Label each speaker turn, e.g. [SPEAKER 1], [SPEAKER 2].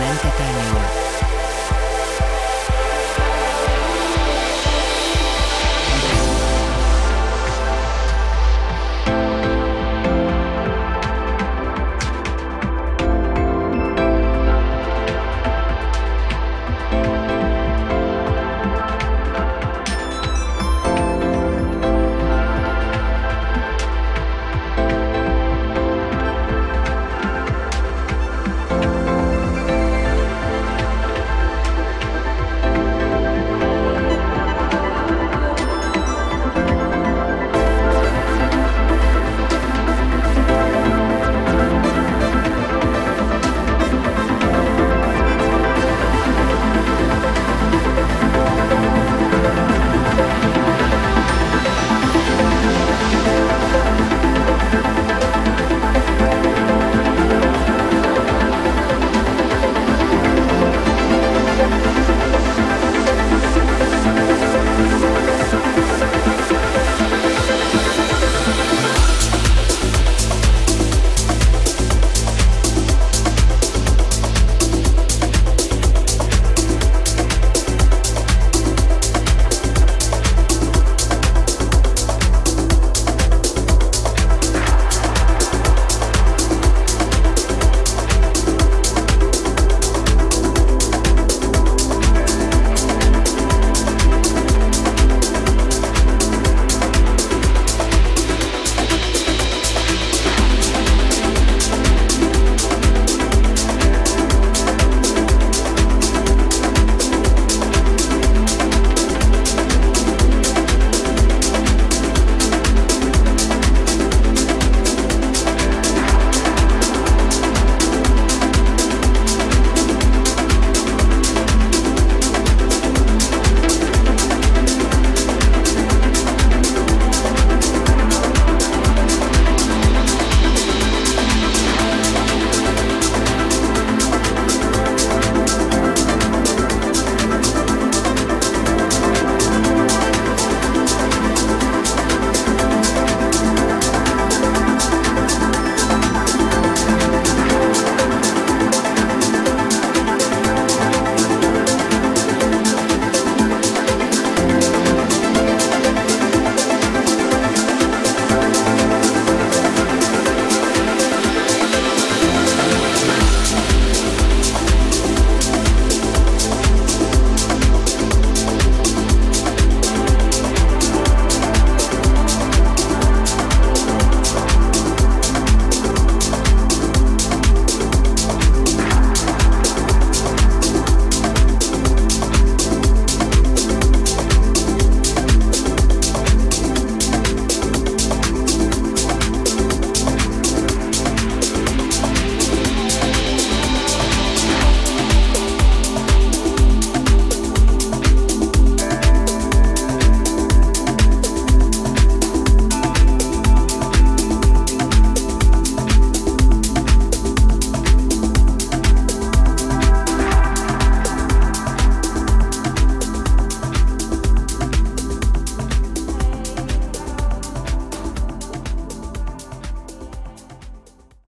[SPEAKER 1] なんて。